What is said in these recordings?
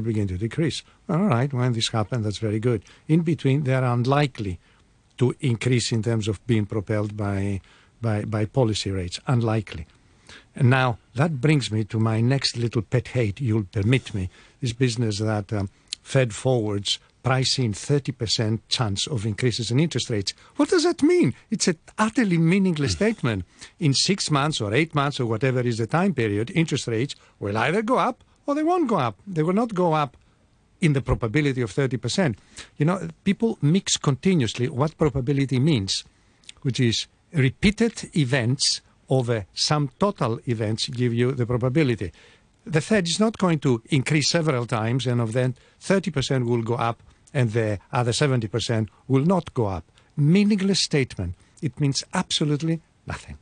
begin to decrease. All right, when this happens, that's very good. In between, they are unlikely to increase in terms of being propelled by, by, by policy rates. Unlikely. And now, that brings me to my next little pet hate, you'll permit me, this business that um, Fed forwards price in 30% chance of increases in interest rates. What does that mean? It's an utterly meaningless statement. In six months or eight months or whatever is the time period, interest rates will either go up or they won't go up. They will not go up in the probability of 30%. You know, people mix continuously what probability means, which is repeated events over some total events give you the probability. The Fed is not going to increase several times and of that 30% will go up and the other 70% will not go up. Meaningless statement. It means absolutely nothing.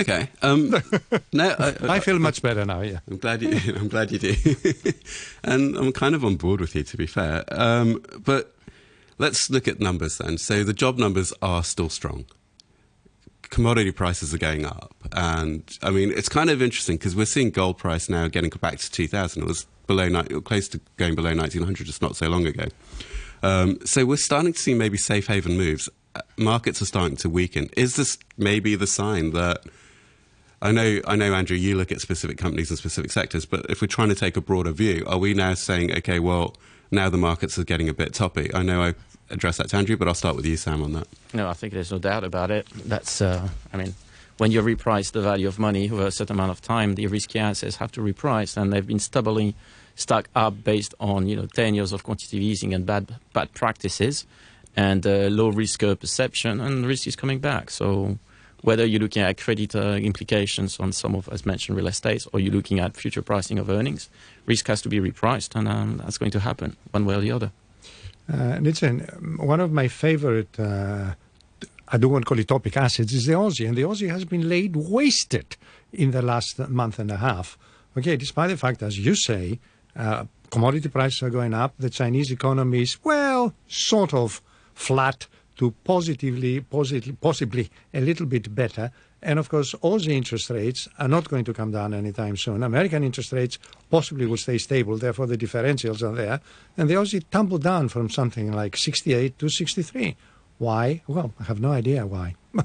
Okay. Um, no, I, I, I, feel much better now. Yeah, I'm glad you. I'm glad you do, and I'm kind of on board with you, to be fair. Um, but let's look at numbers then. So the job numbers are still strong. Commodity prices are going up, and I mean it's kind of interesting because we're seeing gold price now getting back to 2,000. It was below close to going below 1900 just not so long ago. Um, so we're starting to see maybe safe haven moves. Uh, markets are starting to weaken. Is this maybe the sign that? I know, I know, Andrew. You look at specific companies and specific sectors, but if we're trying to take a broader view, are we now saying, okay, well, now the markets are getting a bit toppy? I know I addressed that to Andrew, but I'll start with you, Sam, on that. No, I think there's no doubt about it. That's, uh, I mean, when you reprice the value of money over a certain amount of time, the risky assets have to reprice, and they've been stubbornly stuck up based on you know 10 years of quantitative easing and bad bad practices and uh, low risk perception and risk is coming back so whether you're looking at credit uh, implications on some of as mentioned real estate or you're looking at future pricing of earnings risk has to be repriced and um, that's going to happen one way or the other uh, listen one of my favorite uh, I don't want to call it topic assets is the Aussie and the Aussie has been laid wasted in the last month and a half okay despite the fact as you say uh, commodity prices are going up. The Chinese economy is, well, sort of flat to positively, possibly a little bit better. And of course, Aussie interest rates are not going to come down anytime soon. American interest rates possibly will stay stable, therefore the differentials are there. And the Aussie tumbled down from something like 68 to 63. Why? Well, I have no idea why.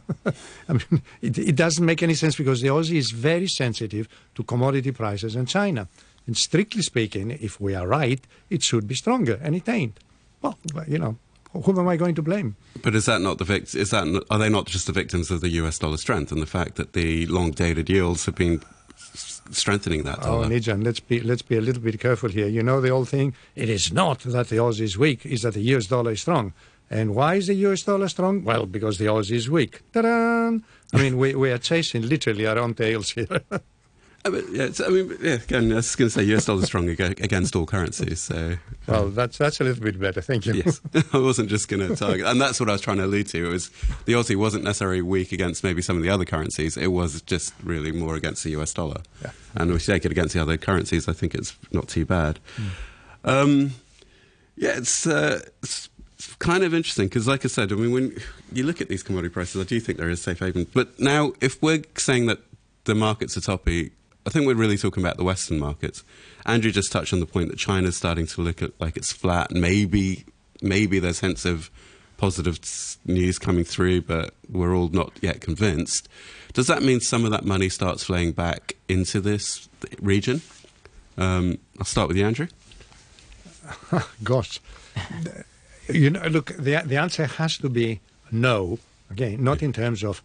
I mean, it, it, doesn't make any sense because the Aussie is very sensitive to commodity prices in China. And strictly speaking, if we are right, it should be stronger, and it ain't. Well, you know, who am I going to blame? But is that not the vict- Is that are they not just the victims of the U.S. dollar strength and the fact that the long-dated yields have been strengthening that oh, dollar? Oh, Nijan, let's be let's be a little bit careful here. You know the old thing. It is not that the Aussie is weak; is that the U.S. dollar is strong. And why is the US dollar strong? Well, because the Aussie is weak. Ta-da! I mean, we, we are chasing literally our own tails here. I mean, yeah, I mean, yeah, again, I was going to say US dollar is strong against all currencies. So, well, that's that's a little bit better. Thank you. Yes, I wasn't just going to target, and that's what I was trying to allude to. It was the Aussie wasn't necessarily weak against maybe some of the other currencies. It was just really more against the US dollar. Yeah. And if you take it against the other currencies, I think it's not too bad. Mm. Um, yeah, it's, uh, it's kind of interesting because, like I said, I mean, when you look at these commodity prices, I do think there is safe haven. But now, if we're saying that the markets are toppy I think we're really talking about the Western markets. Andrew just touched on the point that China's starting to look at like it's flat. Maybe, maybe there's hints of positive news coming through, but we're all not yet convinced. Does that mean some of that money starts flowing back into this region? Um, I'll start with you, Andrew. Gosh, you know, look, the the answer has to be no Okay, not in terms of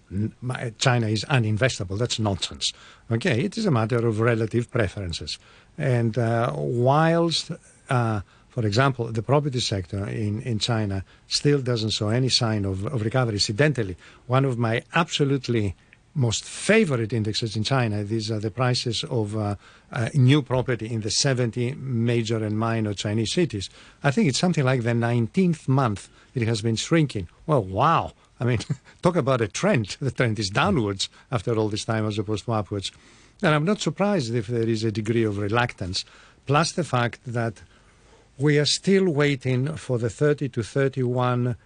China is uninvestable. That's nonsense. Okay, it is a matter of relative preferences. And uh, whilst, uh, for example, the property sector in, in China still doesn't show any sign of, of recovery, incidentally, one of my absolutely most favorite indexes in China. These are the prices of uh, uh, new property in the 70 major and minor Chinese cities. I think it's something like the 19th month it has been shrinking. Well, wow. I mean, talk about a trend. The trend is downwards after all this time as opposed to upwards. And I'm not surprised if there is a degree of reluctance, plus the fact that we are still waiting for the 30 to 31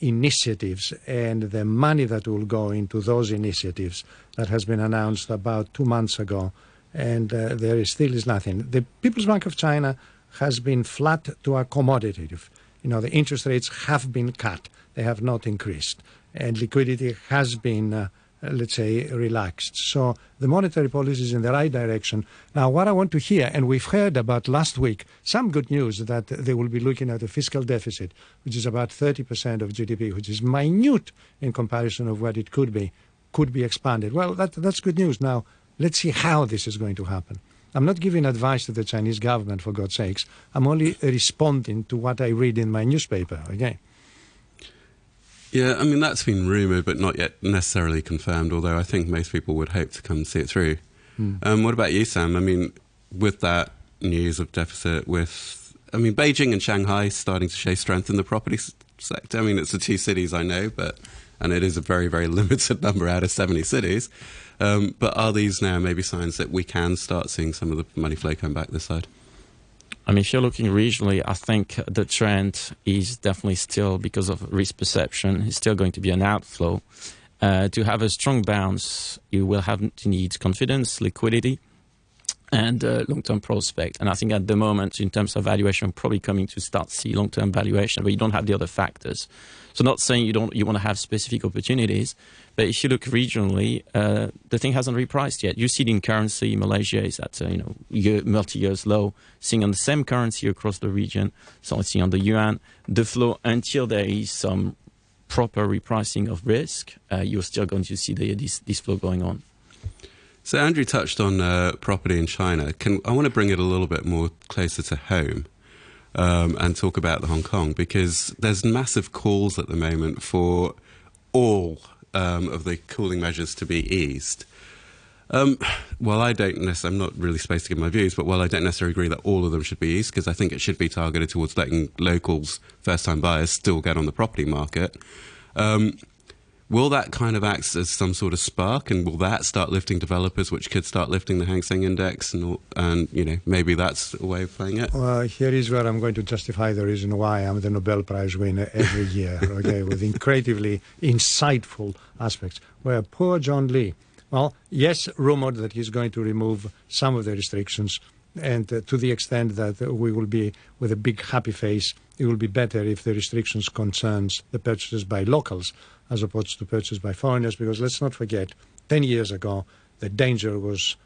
initiatives and the money that will go into those initiatives that has been announced about two months ago. And uh, there is still is nothing. The People's Bank of China has been flat to accommodative. You know, the interest rates have been cut; they have not increased, and liquidity has been. Uh, let's say, relaxed. So the monetary policy is in the right direction. Now, what I want to hear, and we've heard about last week, some good news that they will be looking at a fiscal deficit, which is about 30% of GDP, which is minute in comparison of what it could be, could be expanded. Well, that, that's good news. Now, let's see how this is going to happen. I'm not giving advice to the Chinese government, for God's sakes. I'm only responding to what I read in my newspaper, okay? Yeah, I mean, that's been rumoured, but not yet necessarily confirmed, although I think most people would hope to come see it through. Mm. Um, what about you, Sam? I mean, with that news of deficit, with, I mean, Beijing and Shanghai starting to show strength in the property sector. I mean, it's the two cities I know, but, and it is a very, very limited number out of 70 cities. Um, but are these now maybe signs that we can start seeing some of the money flow come back this side? I mean, if you're looking regionally, I think the trend is definitely still because of risk perception, is still going to be an outflow. Uh, to have a strong bounce, you will have to need confidence, liquidity, and uh, long-term prospect. And I think at the moment, in terms of valuation, probably coming to start see long-term valuation, but you don't have the other factors. So, not saying you don't you want to have specific opportunities, but if you look regionally, uh, the thing hasn't repriced yet. You see it in currency. Malaysia is at uh, you know year, multi-years low. Seeing on the same currency across the region. So I see on the yuan, the flow until there is some proper repricing of risk, uh, you're still going to see the, this, this flow going on. So Andrew touched on uh, property in China. Can, I want to bring it a little bit more closer to home um, and talk about the Hong Kong because there's massive calls at the moment for all um, of the cooling measures to be eased. Um, well, I don't necessarily, I'm not really supposed to give my views, but while I don't necessarily agree that all of them should be eased, because I think it should be targeted towards letting locals, first time buyers, still get on the property market. Um, will that kind of act as some sort of spark, and will that start lifting developers, which could start lifting the Hang Seng Index, and, and you know maybe that's a way of playing it? Well, here is where I'm going to justify the reason why I'm the Nobel Prize winner every year. Okay, with incredibly insightful aspects. Where poor John Lee well, yes, rumored that he's going to remove some of the restrictions, and uh, to the extent that we will be with a big happy face, it will be better if the restrictions concerns the purchases by locals as opposed to purchase by foreigners. Because let's not forget, ten years ago, the danger was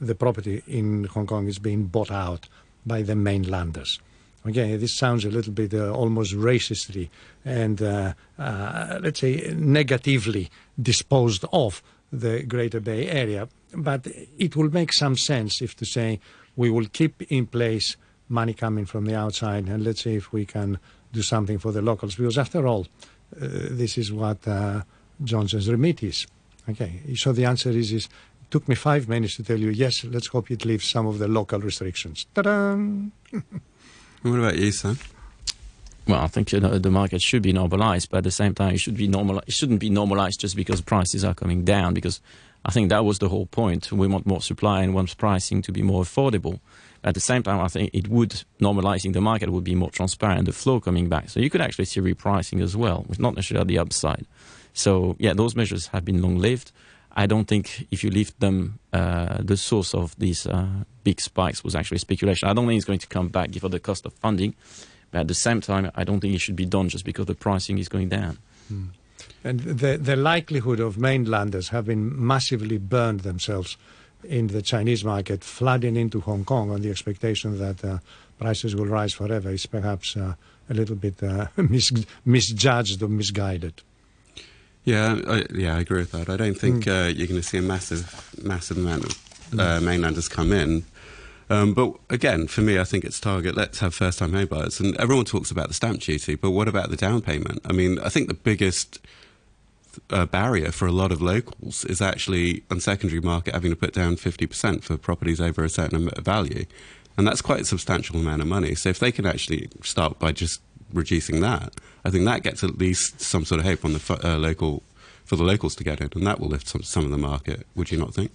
the property in Hong Kong is being bought out by the mainlanders. Okay, this sounds a little bit uh, almost racistly and uh, uh, let's say negatively disposed of the Greater Bay Area. But it will make some sense if to say we will keep in place money coming from the outside and let's see if we can do something for the locals. Because after all, this is what uh, Johnson's remit is. Okay, so the answer is, is it took me five minutes to tell you, yes, let's hope it leaves some of the local restrictions. Ta-da! what about you, Sam? Well, I think you know, the market should be normalized, but at the same time, it should be normal. It shouldn't be normalized just because prices are coming down. Because I think that was the whole point. We want more supply and want pricing to be more affordable. At the same time, I think it would normalizing the market would be more transparent, and the flow coming back. So you could actually see repricing as well, not necessarily the upside. So yeah, those measures have been long lived. I don't think if you lift them, uh, the source of these uh, big spikes was actually speculation. I don't think it's going to come back given the cost of funding. But at the same time, I don't think it should be done just because the pricing is going down. Mm. And the, the likelihood of mainlanders having massively burned themselves in the Chinese market, flooding into Hong Kong on the expectation that uh, prices will rise forever is perhaps uh, a little bit uh, mis- misjudged or misguided. Yeah, I, yeah, I agree with that. I don't think mm. you're going to see a massive, massive amount of mm. mainlanders come in. Um, but again, for me, I think it's target. Let's have first-time home buyers, and everyone talks about the stamp duty, but what about the down payment? I mean, I think the biggest uh, barrier for a lot of locals is actually on secondary market having to put down 50% for properties over a certain amount of value. And that's quite a substantial amount of money. So if they can actually start by just reducing that, I think that gets at least some sort of hope on the uh, local for the locals to get it, and that will lift some, some of the market. Would you not think?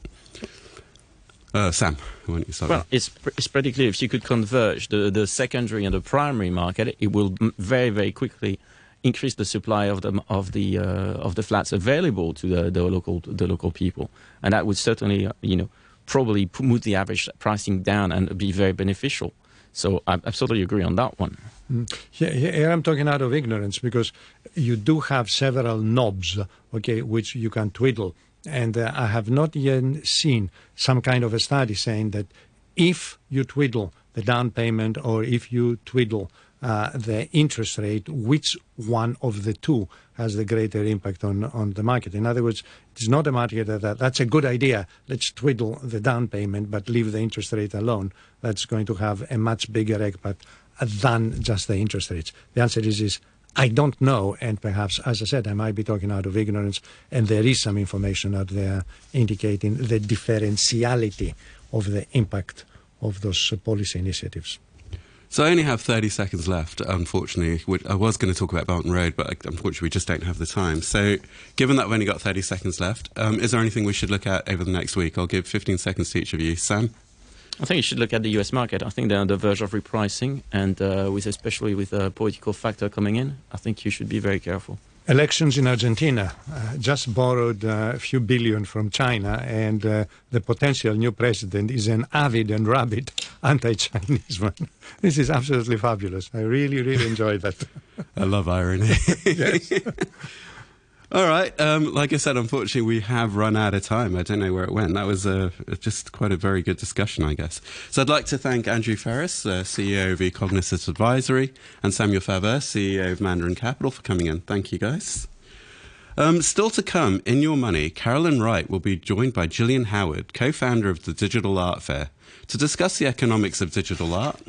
Uh, Sam, why don't you start? Well, it's, it's pretty clear if you could converge the, the secondary and the primary market, it will very, very quickly increase the supply of the of the uh, of the flats available to the, the local the local people, and that would certainly uh, you know probably move the average pricing down and be very beneficial. So I absolutely agree on that one. Mm. Here, here, I'm talking out of ignorance because you do have several knobs, okay, which you can twiddle. And uh, I have not yet seen some kind of a study saying that if you twiddle the down payment or if you twiddle uh, the interest rate, which one of the two has the greater impact on, on the market. In other words, it's not a market that, that that's a good idea. Let's twiddle the down payment but leave the interest rate alone. That's going to have a much bigger impact than just the interest rates. The answer is, is I don't know, and perhaps, as I said, I might be talking out of ignorance, and there is some information out there indicating the differentiality of the impact of those policy initiatives. So I only have 30 seconds left, unfortunately. I was going to talk about and Road, but unfortunately we just don't have the time. So given that we've only got 30 seconds left, um, is there anything we should look at over the next week? I'll give 15 seconds to each of you. Sam? I think you should look at the U.S. market. I think they're on the verge of repricing, and uh, with especially with a political factor coming in, I think you should be very careful. Elections in Argentina uh, just borrowed uh, a few billion from China, and uh, the potential new president is an avid and rabid anti-Chinese one. This is absolutely fabulous. I really, really enjoy that. I love irony. yes. All right. Um, like I said, unfortunately, we have run out of time. I don't know where it went. That was uh, just quite a very good discussion, I guess. So I'd like to thank Andrew Freris, uh, CEO of Ecognosis Advisory, and Samuel Favre, CEO of Mandarin Capital, for coming in. Thank you, guys. Um, still to come, in your money, Carolyn Wright will be joined by Gillian Howard, co-founder of the Digital Art Fair, to discuss the economics of digital art.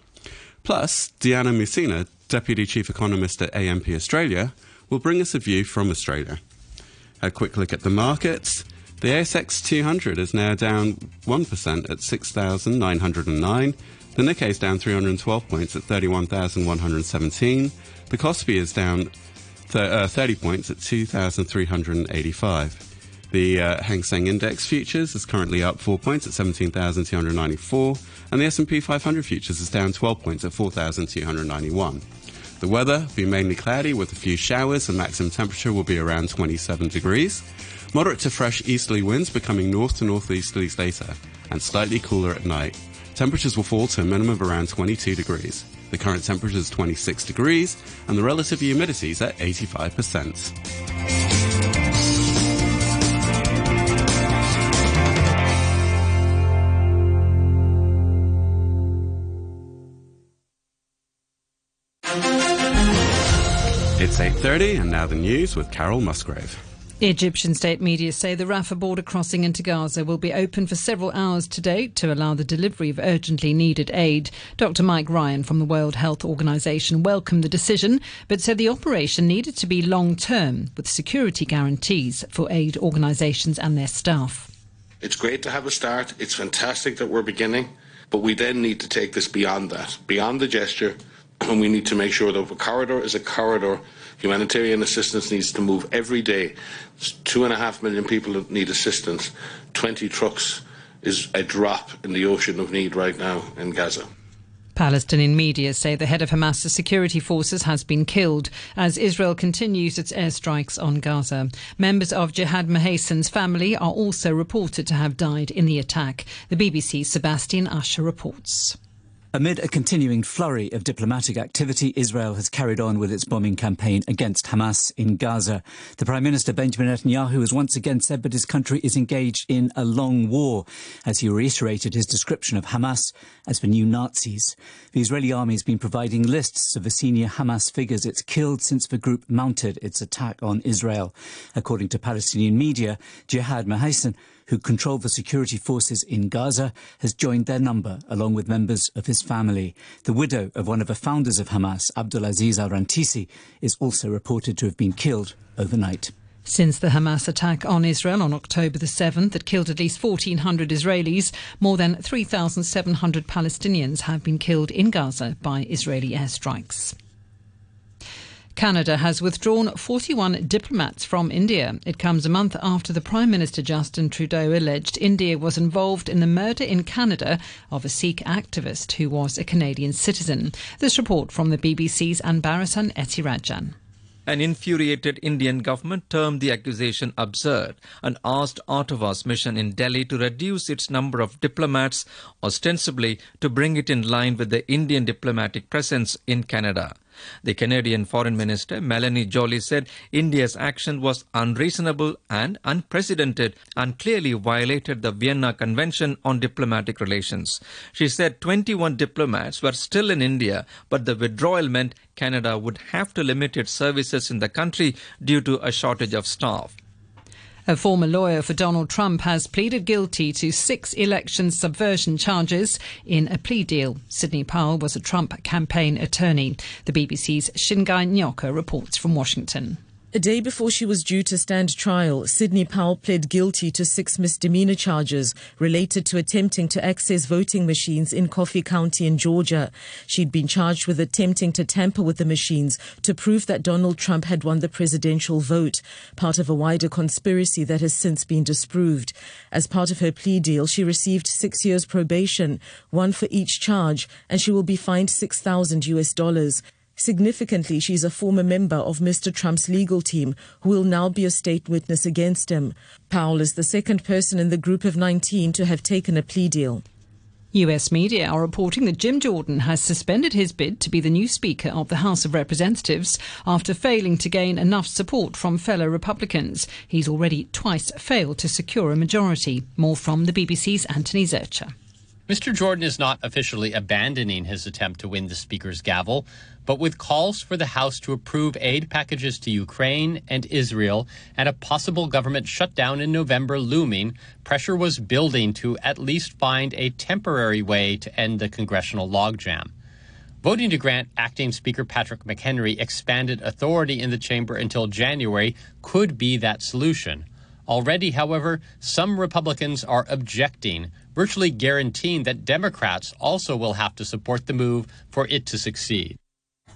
Plus, Diana Mousina, Deputy Chief Economist at AMP Australia, will bring us a view from Australia. A quick look at the markets. The ASX 200 is now down 1% at 6,909. The Nikkei is down 312 points at 31,117. The Kospi is down th- uh, 30 points at 2,385. The uh, Hang Seng Index futures is currently up 4 points at 17,294, and the S&P 500 futures is down 12 points at 4,291. The weather will be mainly cloudy with a few showers and maximum temperature will be around 27 degrees. Moderate to fresh easterly winds becoming north to northeasterlies later and slightly cooler at night. Temperatures will fall to a minimum of around 22 degrees. The current temperature is 26 degrees and the relative humidity is at 85%. It's 8.30 and now the news with Carol Musgrave. Egyptian state media say the Rafah border crossing into Gaza will be open for several hours today to allow the delivery of urgently needed aid. Dr. Mike Ryan from the World Health Organization welcomed the decision, but said the operation needed to be long term with security guarantees for aid organizations and their staff. It's great to have a start. It's fantastic that we're beginning, but we then need to take this beyond that, beyond the gesture and we need to make sure that a corridor is a corridor. Humanitarian assistance needs to move every day. There's two and a half million people that need assistance. 20 trucks is a drop in the ocean of need right now in Gaza. Palestinian media say the head of Hamas's security forces has been killed as Israel continues its airstrikes on Gaza. Members of Jihad Mahassan's family are also reported to have died in the attack. The BBC's Sebastian Usher reports. Amid a continuing flurry of diplomatic activity, Israel has carried on with its bombing campaign against Hamas in Gaza. The Prime Minister Benjamin Netanyahu has once again said that his country is engaged in a long war, as he reiterated his description of Hamas as the new Nazis. The Israeli army has been providing lists of the senior Hamas figures it's killed since the group mounted its attack on Israel. According to Palestinian media, Jihad Mahassan who controlled the security forces in Gaza, has joined their number, along with members of his family. The widow of one of the founders of Hamas, Abdulaziz al Rantisi, is also reported to have been killed overnight. Since the Hamas attack on Israel on October the 7th that killed at least 1,400 Israelis, more than 3,700 Palestinians have been killed in Gaza by Israeli airstrikes. Canada has withdrawn 41 diplomats from India. It comes a month after the Prime Minister Justin Trudeau alleged India was involved in the murder in Canada of a Sikh activist who was a Canadian citizen. This report from the BBC's Anbarasan Ethirajan. An infuriated Indian government termed the accusation absurd and asked Ottawa's mission in Delhi to reduce its number of diplomats, ostensibly to bring it in line with the Indian diplomatic presence in Canada. The Canadian Foreign Minister Melanie Joly said India's action was unreasonable and unprecedented and clearly violated the Vienna Convention on Diplomatic Relations. She said 21 diplomats were still in India, but the withdrawal meant Canada would have to limit its services in the country due to a shortage of staff. A former lawyer for Donald Trump has pleaded guilty to six election subversion charges in a plea deal. Sidney Powell was a Trump campaign attorney. The BBC's Shingai Nyoka reports from Washington. A day before she was due to stand trial, Sidney Powell pled guilty to six misdemeanor charges related to attempting to access voting machines in Coffee County in Georgia. She'd been charged with attempting to tamper with the machines to prove that Donald Trump had won the presidential vote, part of a wider conspiracy that has since been disproved. As part of her plea deal, she received six years probation, one for each charge, and she will be fined 6,000 US dollars. Significantly, she's a former member of Mr. Trump's legal team who will now be a state witness against him. Powell is the second person in the group of 19 to have taken a plea deal. US media are reporting that Jim Jordan has suspended his bid to be the new Speaker of the House of Representatives after failing to gain enough support from fellow Republicans. He's already twice failed to secure a majority. More from the BBC's Anthony Zurcher. Mr. Jordan is not officially abandoning his attempt to win the Speaker's gavel, but with calls for the House to approve aid packages to Ukraine and Israel and a possible government shutdown in November looming, pressure was building to at least find a temporary way to end the congressional logjam. Voting to grant acting Speaker Patrick McHenry expanded authority in the chamber until January could be that solution. Already, however, some Republicans are objecting, virtually guaranteeing that Democrats also will have to support the move for it to succeed.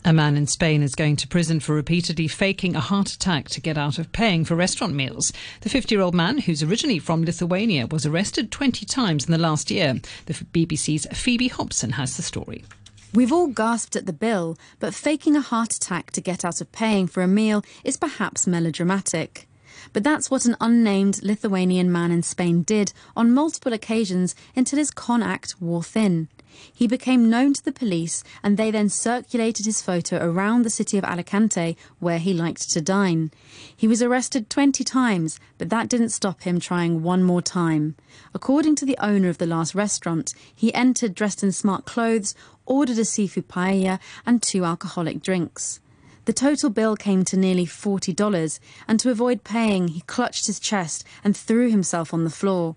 A man in Spain is going to prison for repeatedly faking a heart attack to get out of paying for restaurant meals. The 50 year old man, who's originally from Lithuania, was arrested 20 times in the last year. The BBC's Phoebe Hobson has the story. We've all gasped at the bill, but faking a heart attack to get out of paying for a meal is perhaps melodramatic. But that's what an unnamed Lithuanian man in Spain did on multiple occasions until his con act wore thin. He became known to the police and they then circulated his photo around the city of Alicante where he liked to dine. He was arrested 20 times, but that didn't stop him trying one more time. According to the owner of the last restaurant, he entered dressed in smart clothes, ordered a seafood paella and two alcoholic drinks. The total bill came to nearly $40, and to avoid paying, he clutched his chest and threw himself on the floor.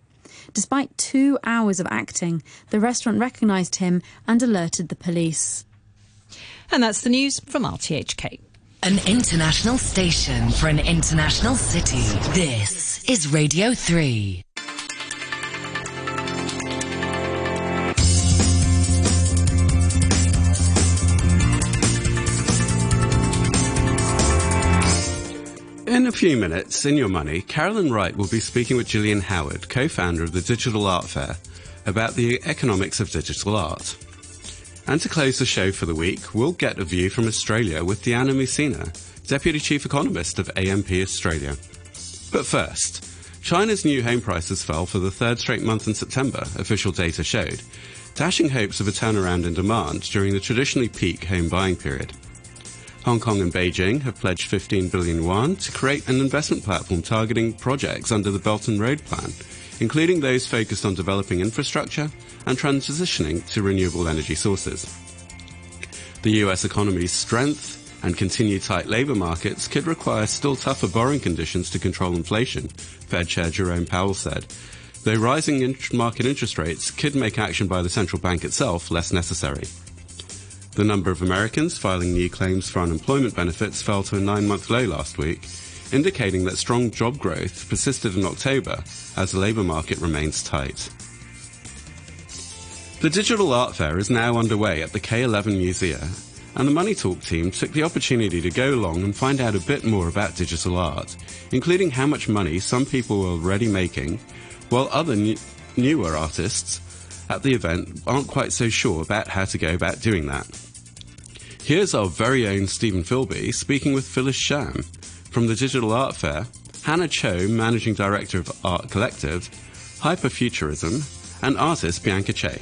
Despite two hours of acting, the restaurant recognised him and alerted the police. And that's the news from RTHK. An international station for an international city. This is Radio 3. Few minutes, in your money, Carolyn Wright will be speaking with Gillian Howard, co founder of the Digital Art Fair, about the economics of digital art. And to close the show for the week, we'll get a view from Australia with Diana Mousina, Deputy Chief Economist of AMP Australia. But first, China's new home prices fell for the third straight month in September, official data showed, dashing hopes of a turnaround in demand during the traditionally peak home buying period. Hong Kong and Beijing have pledged 15 billion yuan to create an investment platform targeting projects under the Belt and Road Plan, including those focused on developing infrastructure and transitioning to renewable energy sources. The US economy's strength and continued tight labour markets could require still tougher borrowing conditions to control inflation, Fed Chair Jerome Powell said, though rising market interest rates could make action by the central bank itself less necessary. The number of Americans filing new claims for unemployment benefits fell to a nine month low last week, indicating that strong job growth persisted in October as the labour market remains tight. The Digital Art Fair is now underway at the K11 Museum, and the Money Talk team took the opportunity to go along and find out a bit more about digital art, including how much money some people are already making, while other new- newer artists at the event aren't quite so sure about how to go about doing that. Here's our very own Stephen Philby speaking with Phyllis Sham. From the Digital Art Fair, Hannah Cho, Managing Director of Art Collective, Hyperfuturism, and artist Bianca Che.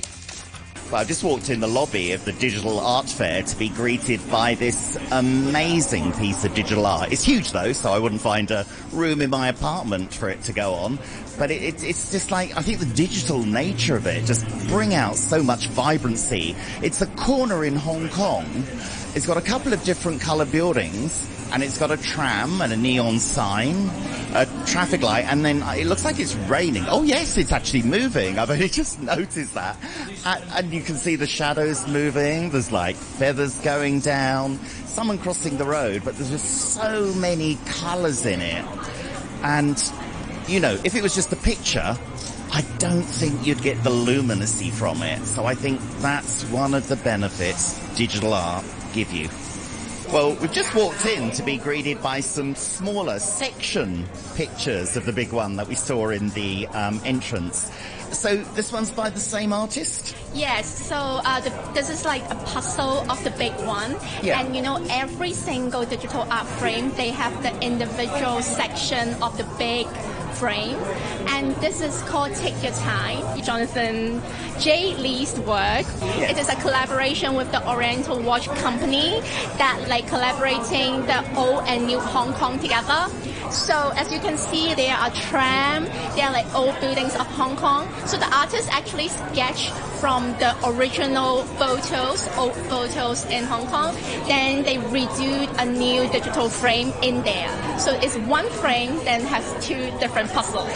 Well, I've just walked in the lobby of the Digital Art Fair to be greeted by this amazing piece of digital art. It's huge though, so I wouldn't find a room in my apartment for it to go on. But it, it, it's just like, I think the digital nature of it just bring out so much vibrancy. It's a corner in Hong Kong. It's got a couple of different colour buildings and it's got a tram and a neon sign, a traffic light, and then it looks like it's raining. Oh yes, it's actually moving. I've only just noticed that. And, you can see the shadows moving. There's like feathers going down, someone crossing the road, but there's just so many colours in it. And, you know, if it was just a picture, I don't think you'd get the luminosity from it. So I think that's one of the benefits digital art give you. Well, we've just walked in to be greeted by some smaller section pictures of the big one that we saw in the um, entrance. So this one's by the same artist? Yes, so uh, the, this is like a puzzle of the big one. Yeah. And you know, every single digital art frame, they have the individual section of the big frame. And this is called Take Your Time, Jonathan Jay Lee's work. It is a collaboration with the Oriental Watch Company that like collaborating the old and new Hong Kong together. So as you can see, there are tram, there are like old buildings of Hong Kong. So the artist actually sketched from the original photos, old photos in Hong Kong. Then they redo a new digital frame in there. So it's one frame, then has two different puzzles.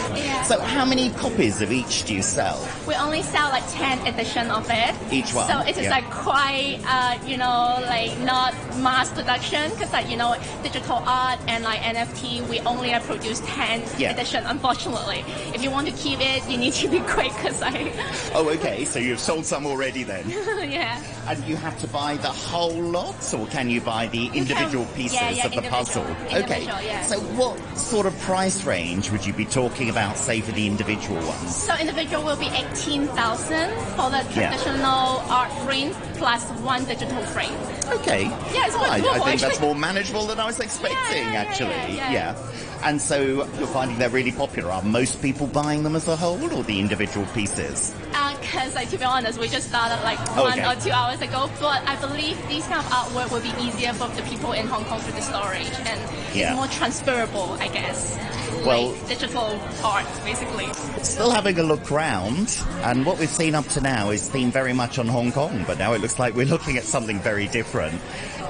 So how many copies of each do you sell? We only sell like 10 edition of it. Each one, So it is yeah. like quite, uh, you know, like not mass production because like, you know, digital art and like NFT, we only uh, produce 10 Yeah. edition, unfortunately. If you want to keep it, you need to be quick because I, Oh, okay. So you've sold some already then. yeah. And you have to buy the whole lot, or can you buy the individual pieces yeah, yeah, of the individual. puzzle? Okay. Yeah. So what sort of price range would you be talking about, say, for the individual ones? So individual will be 18,000 for the Yeah. traditional art frame plus one digital frame. Okay. Yeah, it's I, I think that's more manageable than I was expecting, yeah, actually. yeah, yeah. And so you're finding they're really popular. Are most people buying them as a whole or the individual pieces? Uh, because, like, to be honest, we just started like one okay. or two hours ago. But I believe these kind of artwork will be easier for the people in Hong Kong through the storage, and Yeah. it's more transferable, I guess. Well- like digital art, basically. Still having a look round, and what we've seen up to now is themed very much on Hong Kong, but now it looks like we're looking at something very different.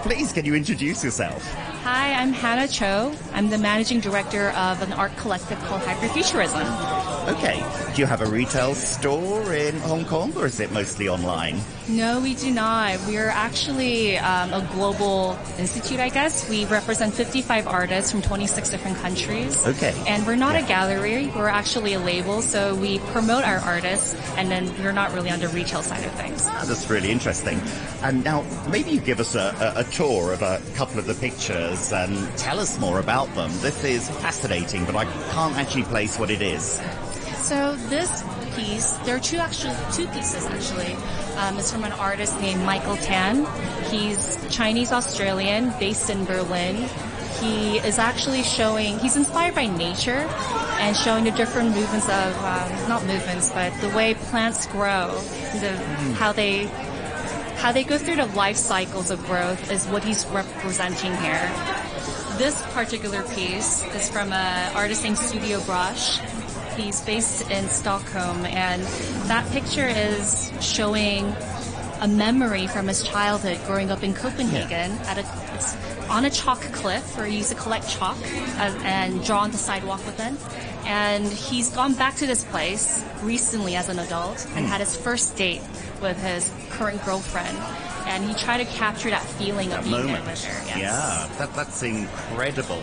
Please, can you introduce yourself? Hi, I'm Hannah Cho. I'm the managing director of an art collective called Hyperfuturism. Okay. Do you have a retail store in Hong Kong, or is it mostly online? No, we do not. We're actually um, a global institute, I guess. We represent 55 artists from 26 different countries. Okay. And we're not Yeah. a gallery, we're actually a label, so we promote our artists, and then we're not really on the retail side of things. Ah, That's really interesting. And now, maybe you give us a, a, a tour of a couple of the pictures and tell us more about them. This is fascinating, but I can't actually place what it is. So this piece, there are two actually two pieces actually. Um, it's from an artist named Michael Tan. He's Chinese Australian, based in Berlin. He is actually showing. He's inspired by nature and showing the different movements of um, not movements, but the way plants grow, the how they how they go through the life cycles of growth is what he's representing here. This particular piece is from an artist named Studio Brush. He's based in Stockholm, and that picture is showing a memory from his childhood growing up in Copenhagen at a on a chalk cliff where he used to collect chalk uh, and draw on the sidewalk with it. And he's gone back to this place recently as an adult and had his first date with his current girlfriend. And he tried to capture that feeling of That being moment. there with her. Yes. Yeah, that, that's incredible.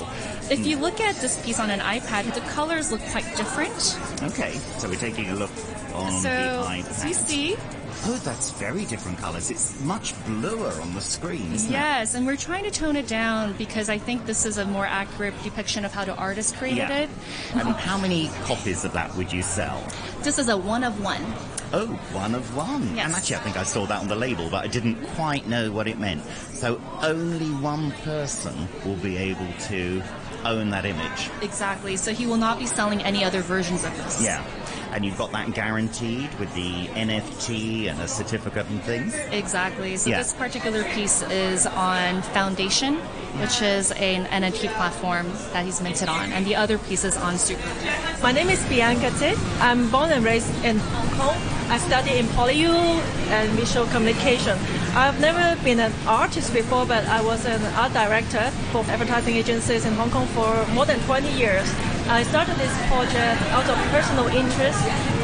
If you look at this piece on an iPad, the colors look quite different. Okay, so we're taking a look on so, the iPad. so you see, Oh, that's very different colours. It's much bluer on the screen, isn't yes, and we're trying to tone it down because I think this is a more accurate depiction of how the artist created Yeah. it. And how many copies of that would you sell? This is a one of one. Oh, one of one. Yes. And actually, I think I saw that on the label, but I didn't quite know what it meant. So only one person will be able to own that image. Exactly. So he will not be selling any other versions of this. Yeah. And you've got that guaranteed with the NFT and a certificate and things. Exactly. So Yeah. this particular piece is on Foundation, which is an NFT platform that he's minted on, and the other piece is on Super. My name is Bianca Tit. I'm born and raised in Hong Kong. I studied in PolyU and visual communication. I've never been an artist before, but I was an art director for advertising agencies in Hong Kong for more than 20 years. I started this project out of personal interest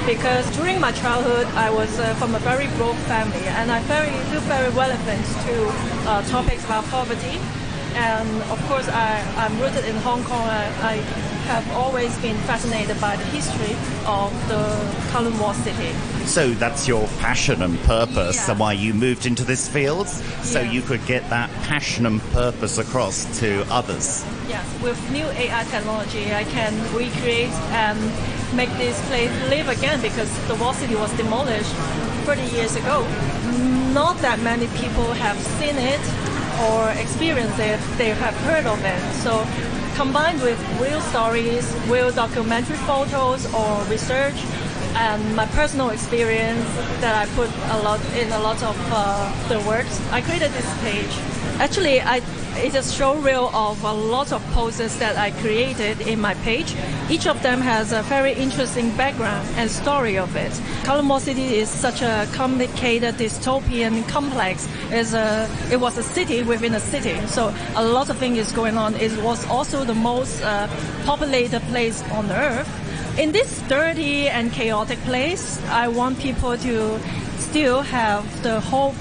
because during my childhood I was uh, from a very broke family and I very, feel very relevant to uh, topics about poverty. And of course, I, I'm rooted in Hong Kong. I, I have always been fascinated by the history of the Kowloon City. So that's your passion and purpose, and why you moved into this field, so Yeah. you could get that passion and purpose across to others. Yes, with new AI technology, I can recreate and make this place live again because the wall city was demolished 30 years ago. Not that many people have seen it or experienced it, they have heard of it. So combined with real stories, real documentary photos or research, and my personal experience that I put a lot in a lot of uh, the works, I created this page. Actually, I it's a showreel of a lot of poses that I created in my page. Each of them has a very interesting background and story of it. Wall City is such a complicated dystopian complex. A, it was a city within a city, so a lot of things is going on. It was also the most uh, populated place on earth. In this dirty and chaotic place, I want people to still have the hope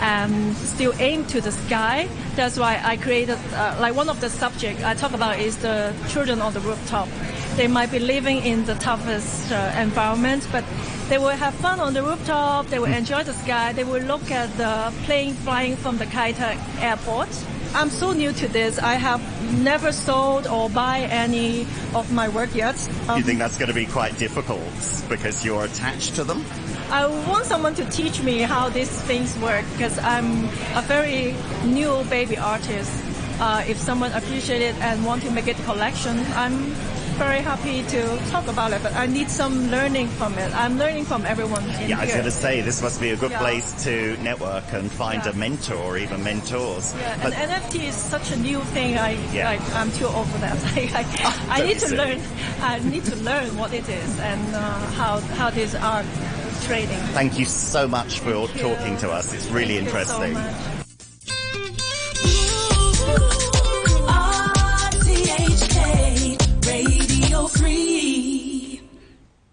and still aim to the sky. That's why I created, uh, like one of the subject I talk about is the children on the rooftop. They might be living in the toughest uh, environment, but they will have fun on the rooftop. They will enjoy the sky. They will look at the plane flying from the Kai Tak airport. I'm so new to this. I have never sold or buy any of my work yet. Um, you think that's going to be quite difficult because you're attached to them? I want someone to teach me how these things work because I'm a very new baby artist. Uh, if someone appreciates it and want to make it a collection, I'm very happy to talk about it. But I need some learning from it. I'm learning from everyone in Yeah, I was going to say this must be a good Yeah. place to network and find Yeah. a mentor or even mentors. Yeah, But and NFT is such a new thing. I Yeah. like, I'm too old for that. I, I, I need to silly. learn. I need to learn what it is and uh, how how this art trading. thank you so much for talking to us. It's really Thank you so interesting. much. RTHK Radio 3.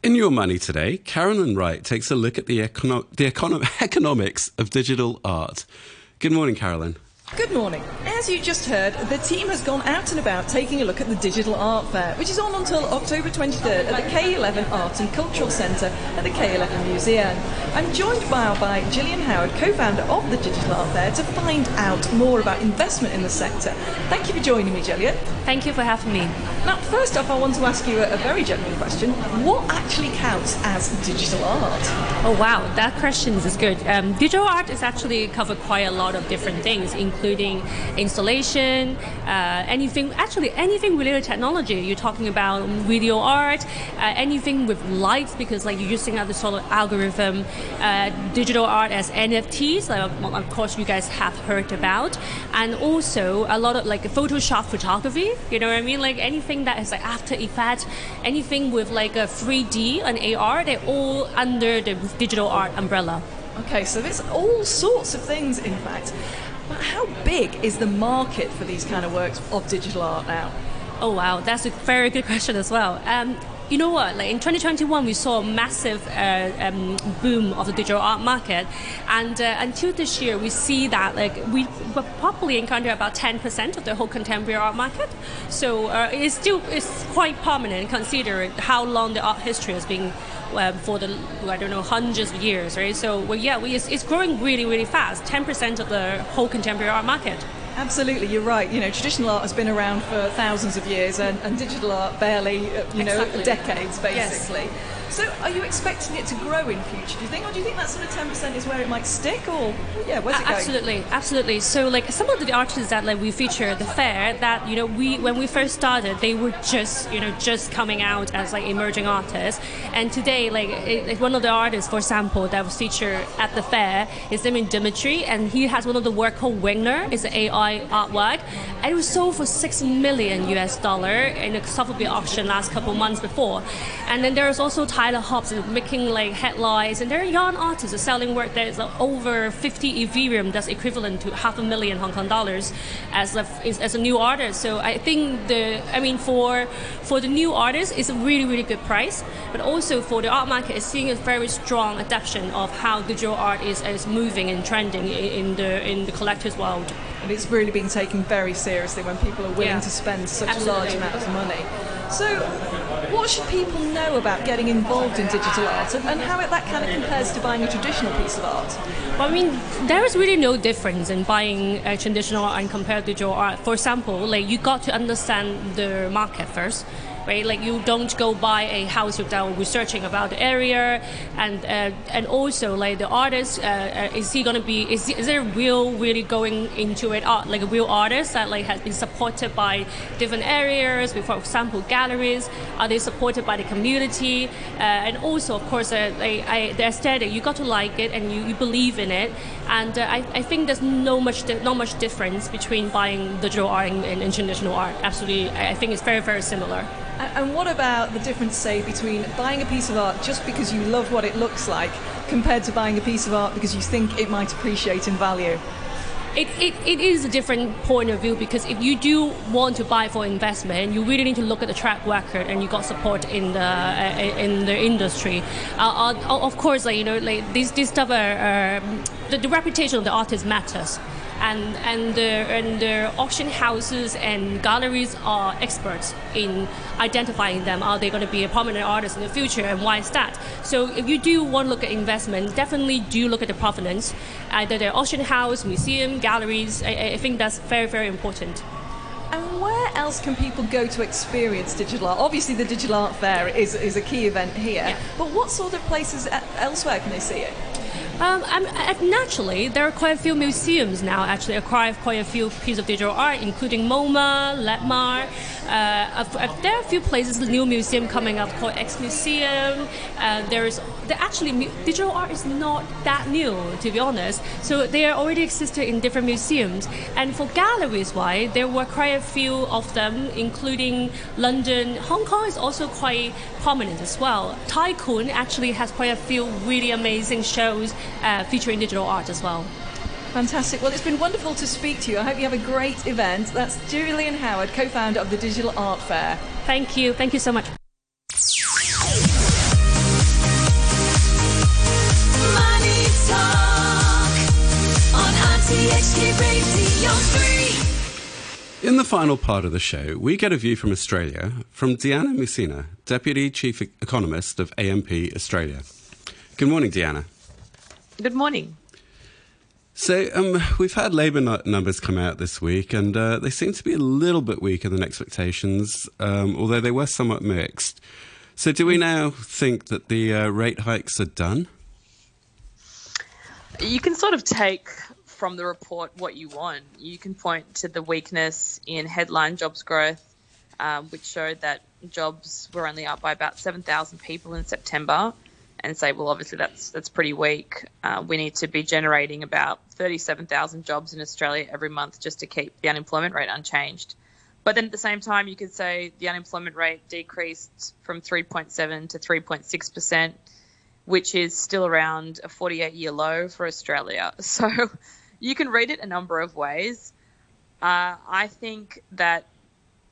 In Your Money today, Carolyn Wright takes a look at the, econo- the econo- economics of digital art. Good morning, Carolyn. Good morning. As you just heard, the team has gone out and about taking a look at the Digital Art Fair, which is on until October 23rd at the K11 Arts and Cultural Centre at the K11 Museum. I'm joined now by Gillian Howard, co-founder of the Digital Art Fair, to find out more about investment in the sector. Thank you for joining me, Gillian. Thank you for having me. Now, first off, I want to ask you a, a very general question. What actually counts as digital art? Oh wow, that question is good. Um, digital art is actually covered quite a lot of different things, including installation, uh, anything, actually anything related to technology. You're talking about video art, uh, anything with lights, because like you're using other sort of algorithm, uh, digital art as NFTs, like of course you guys have heard about, and also a lot of like Photoshop photography. You know what I mean? Like anything that is like After Effects, anything with like a 3D and AR, they're all under the digital art umbrella. Okay, so there's all sorts of things, in fact. How big is the market for these kind of works of digital art now? Oh wow, that's a very good question as well. Um, you know what? Like in 2021, we saw a massive uh, um, boom of the digital art market, and uh, until this year, we see that like we probably encounter about 10% of the whole contemporary art market. So uh, it's still it's quite prominent considering how long the art history has been. Uh, for the I don't know hundreds of years, right? So well, yeah, we, it's, it's growing really, really fast. 10% of the whole contemporary art market. Absolutely, you're right. You know, traditional art has been around for thousands of years, and, and digital art barely, uh, you know, Exactly. decades, basically. So, are you expecting it to grow in future? Do you think, or do you think that sort of ten percent is where it might stick, or yeah, where's it going? Absolutely, absolutely. So, like some of the artists that like we feature at the fair, that you know, we when we first started, they were just you know just coming out as like emerging artists, and today, like it, one of the artists, for example, that was featured at the fair, his name is Dimitri, and he has one of the work called Wigner. It's an AI artwork, and it was sold for six million US dollar in a Sotheby auction last couple months before. And then there's also Tyler Hobbs making like headlines, and there are young artists are selling work that is like, over 50 Ethereum, that's equivalent to half a million Hong Kong dollars, as a as a new artist. So I think the I mean for for the new artist, it's a really really good price, but also for the art market, it's seeing a very strong adaptation of how digital art is, is moving and trending in the in the collector's world. And it's really being taken very seriously when people are willing Yeah. to spend such Absolutely. large amounts of money. So, what should people know about getting involved in digital art and, how it, that kind of compares to buying a traditional piece of art? Well, I mean, there is really no difference in buying a traditional art and compared to digital art. For example, like you got to understand the market first. Right, like you don't go buy a house without researching about the area, and uh, and also like the artist, uh, uh, is he gonna be? Is, is there real really going into it art like a real artist that like has been supported by different areas, for example galleries? Are they supported by the community? Uh, and also, of course, uh, like, I, the aesthetic. You got to like it and you, you believe in it. And uh, I, I think there's no much di- not much difference between buying digital art and, and traditional art. Absolutely, I, I think it's very very similar. And, what about the difference, say, between buying a piece of art just because you love what it looks like compared to buying a piece of art because you think it might appreciate in value? It, it, it is a different point of view because if you do want to buy for investment, you really need to look at the track record and you got support in the uh, in the industry. Uh, uh, of course, like you know, like these these stuff are, are the, the reputation of the artist matters. And and the and the auction houses and galleries are experts in identifying them. Are they going to be a prominent artist in the future, and why is that? So if you do want to look at investment, definitely do look at the provenance, either the auction house, museum, galleries. I, I think that's very very important. And where else can people go to experience digital art? Obviously, the Digital Art Fair is, is a key event here, but what sort of places elsewhere can they see it? Um, I, naturally, there are quite a few museums now actually acquire quite a few pieces of digital art, including MoMA, LACMA. Uh, uh, uh, there are a few places, new museum coming up called X Museum. Uh, there's actually digital art is not that new, to be honest. So they are already existed in different museums. And for galleries, why there were quite a few of them, including London. Hong Kong is also quite prominent as well. Tai Kwun actually has quite a few really amazing shows uh, featuring digital art as well. Fantastic. Well, it's been wonderful to speak to you. I hope you have a great event. That's Julian Howard, co founder of the Digital Art Fair. Thank you. Thank you so much. Money Talk on RTHK Radio 3. In the final part of the show, we get a view from Australia from Deanna Mousina, Deputy Chief Economist of AMP Australia. Good morning, Deanna. Good morning. So, um, we've had labour nu- numbers come out this week, and uh, they seem to be a little bit weaker than expectations, um, although they were somewhat mixed. So, do we now think that the uh, rate hikes are done? You can sort of take from the report what you want. You can point to the weakness in headline jobs growth, um, which showed that jobs were only up by about 7,000 people in September, and say, well, obviously that's that's pretty weak. Uh, we need to be generating about 37,000 jobs in Australia every month just to keep the unemployment rate unchanged. But then at the same time, you could say the unemployment rate decreased from 3.7 to 3.6 percent which is still around a 48 year low for Australia. So you can read it a number of ways. Uh, I think that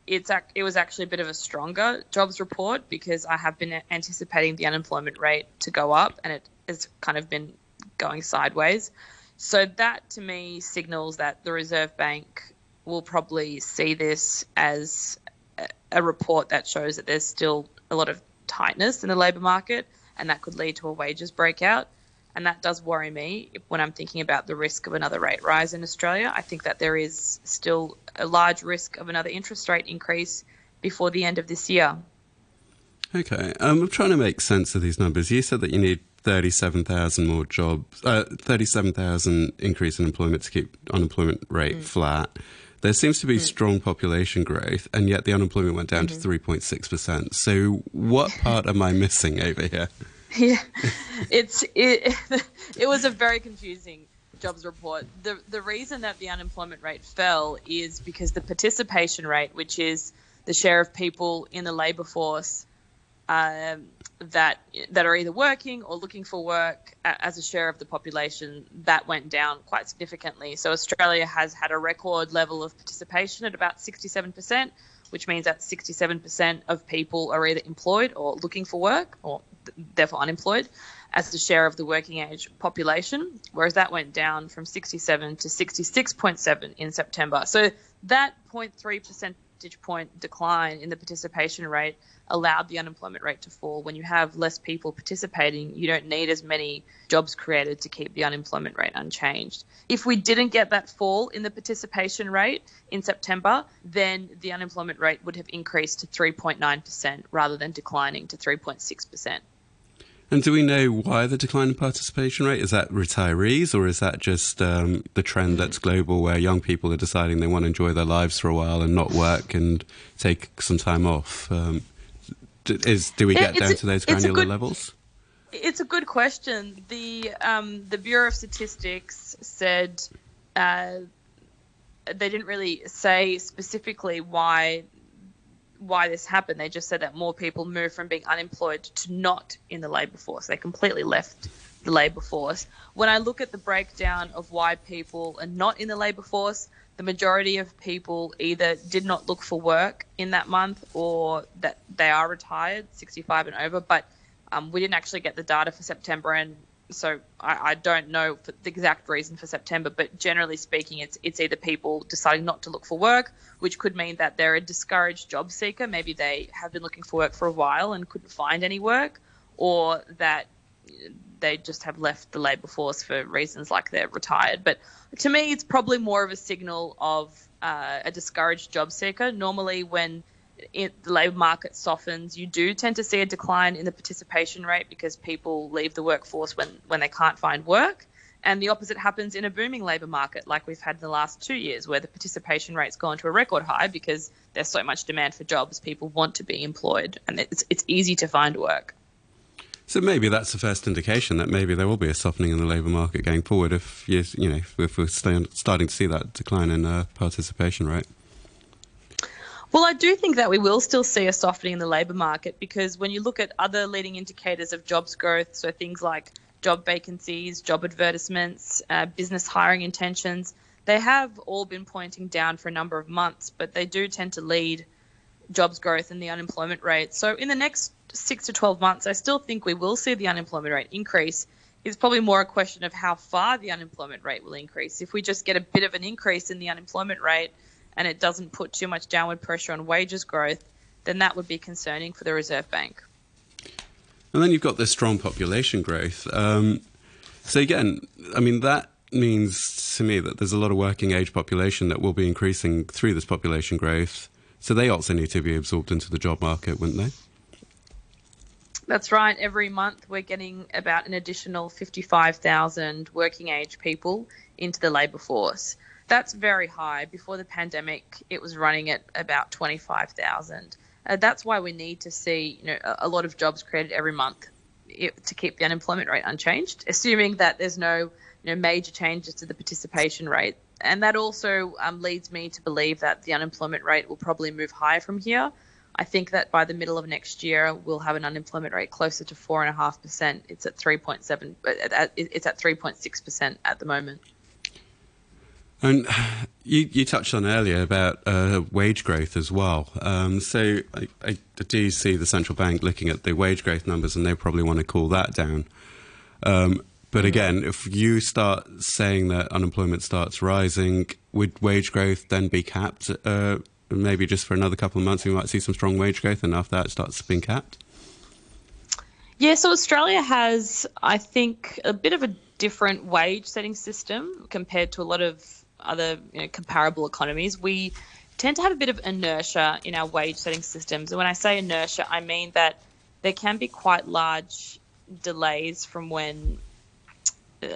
it's ac- it was actually a bit of a stronger jobs report because I have been anticipating the unemployment rate to go up and it has kind of been going sideways. So that to me signals that the Reserve Bank will probably see this as a- a report that shows that there's still a lot of tightness in the labour market and that could lead to a wages breakout. And that does worry me when I'm thinking about the risk of another rate rise in Australia. I think that there is still a large risk of another interest rate increase before the end of this year. Okay, um, I'm trying to make sense of these numbers. You said that you need 37,000 more jobs, uh, 37,000 increase in employment to keep unemployment rate flat. There seems to be strong population growth, and yet the unemployment went down to 3.6%. So, what part am I missing over here? Yeah, it's it. It was a very confusing jobs report. The the reason that the unemployment rate fell is because the participation rate, which is the share of people in the labour force um, that that are either working or looking for work as a share of the population, that went down quite significantly. So Australia has had a record level of participation at about 67%, which means that 67% of people are either employed or looking for work, or therefore unemployed, as the share of the working age population. Whereas that went down from 67 to 66.7 in September. So that 0.3 percentage point decline in the participation rate allowed the unemployment rate to fall. When you have less people participating, you don't need as many jobs created to keep the unemployment rate unchanged. If we didn't get that fall in the participation rate in September, then the unemployment rate would have increased to 3.9% rather than declining to 3.6%. And do we know why the decline in participation rate? Is that retirees, or is that just um, the trend that's global where young people are deciding they want to enjoy their lives for a while and not work and take some time off? Um, is do we get it's down a- to those granular good- levels? It's a good question. The um, the Bureau of Statistics said uh, they didn't really say specifically why why this happened. They just said that more people moved from being unemployed to not in the labour force. They completely left the labour force. When I look at the breakdown of why people are not in the labour force, the majority of people either did not look for work in that month or that they are retired, 65 and over, but um, we didn't actually get the data for September, and so I, I don't know the exact reason for September. But generally speaking, it's it's either people deciding not to look for work, which could mean that they're a discouraged job seeker. Maybe they have been looking for work for a while and couldn't find any work, or that they just have left the labour force for reasons like they're retired. But to me, it's probably more of a signal of uh, a discouraged job seeker. Normally, when it, the labour market softens, you do tend to see a decline in the participation rate because people leave the workforce when, when they can't find work. And the opposite happens in a booming labour market, like we've had in the last two years, where the participation rate's gone to a record high because there's so much demand for jobs. People want to be employed, and it's, it's easy to find work. So maybe that's the first indication that maybe there will be a softening in the labour market going forward if you, you know if we're starting to see that decline in uh, participation rate. Well, I do think that we will still see a softening in the labour market because when you look at other leading indicators of jobs growth, so things like job vacancies, job advertisements, uh, business hiring intentions, they have all been pointing down for a number of months, but they do tend to lead jobs growth and the unemployment rate. So in the next six to 12 months, I still think we will see the unemployment rate increase. It's probably more a question of how far the unemployment rate will increase. If we just get a bit of an increase in the unemployment rate and it doesn't put too much downward pressure on wages growth, then that would be concerning for the Reserve Bank. And then you've got this strong population growth. Um, so again, I mean that means to me that there's a lot of working age population that will be increasing through this population growth. So they also need to be absorbed into the job market, wouldn't they? That's right. Every month we're getting about an additional 55,000 working age people into the labour force. That's very high. Before the pandemic, it was running at about 25,000. Uh, that's why we need to see you know, a, a lot of jobs created every month i- to keep the unemployment rate unchanged, assuming that there's no you know, major changes to the participation rate. And that also um, leads me to believe that the unemployment rate will probably move higher from here. I think that by the middle of next year, we'll have an unemployment rate closer to four and a half percent. It's at three point seven. It's at three point six percent at the moment. And you, you touched on earlier about uh, wage growth as well. Um, so I, I do see the central bank looking at the wage growth numbers, and they probably want to cool that down. Um, but again, if you start saying that unemployment starts rising, would wage growth then be capped? Uh, maybe just for another couple of months, we might see some strong wage growth, and after that, it starts being capped. Yeah, so Australia has, I think, a bit of a different wage setting system compared to a lot of other you know, comparable economies. We tend to have a bit of inertia in our wage setting systems. And when I say inertia, I mean that there can be quite large delays from when uh,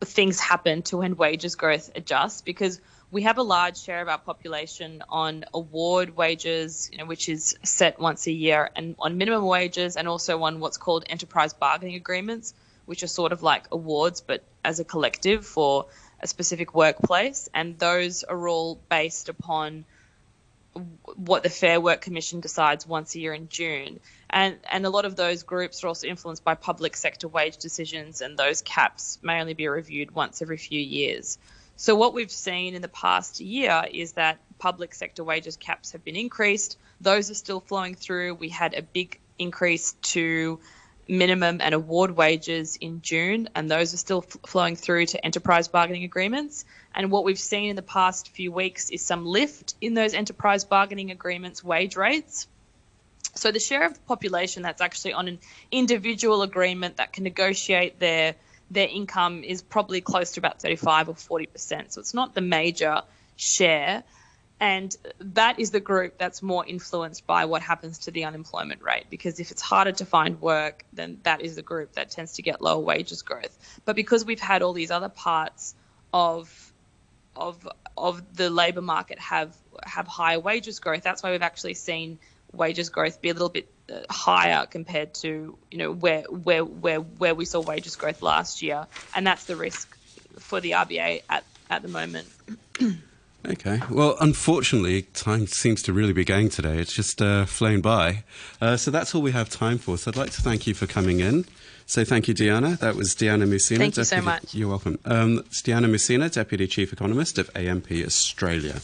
things happen to when wages growth adjusts because we have a large share of our population on award wages, you know, which is set once a year, and on minimum wages, and also on what's called enterprise bargaining agreements, which are sort of like awards but as a collective for a specific workplace, and those are all based upon what the Fair Work Commission decides once a year in June. And, and a lot of those groups are also influenced by public sector wage decisions, and those caps may only be reviewed once every few years. So, what we've seen in the past year is that public sector wages caps have been increased. Those are still flowing through. We had a big increase to minimum and award wages in June, and those are still f- flowing through to enterprise bargaining agreements. And what we've seen in the past few weeks is some lift in those enterprise bargaining agreements wage rates. So the share of the population that's actually on an individual agreement that can negotiate their their income is probably close to about 35 or 40 percent. So it's not the major share. And that is the group that's more influenced by what happens to the unemployment rate. Because if it's harder to find work, then that is the group that tends to get lower wages growth. But because we've had all these other parts of of of the labour market have have higher wages growth, that's why we've actually seen wages growth be a little bit uh, higher compared to you know where where where where we saw wages growth last year, and that's the risk for the RBA at at the moment. Okay. Well, unfortunately, time seems to really be going today. It's just uh, flown by. Uh, so that's all we have time for. So I'd like to thank you for coming in. So thank you, Diana. That was Diana Mousina. Thank you so much. You're welcome. Um, it's Diana Mousina, Deputy Chief Economist of AMP Australia.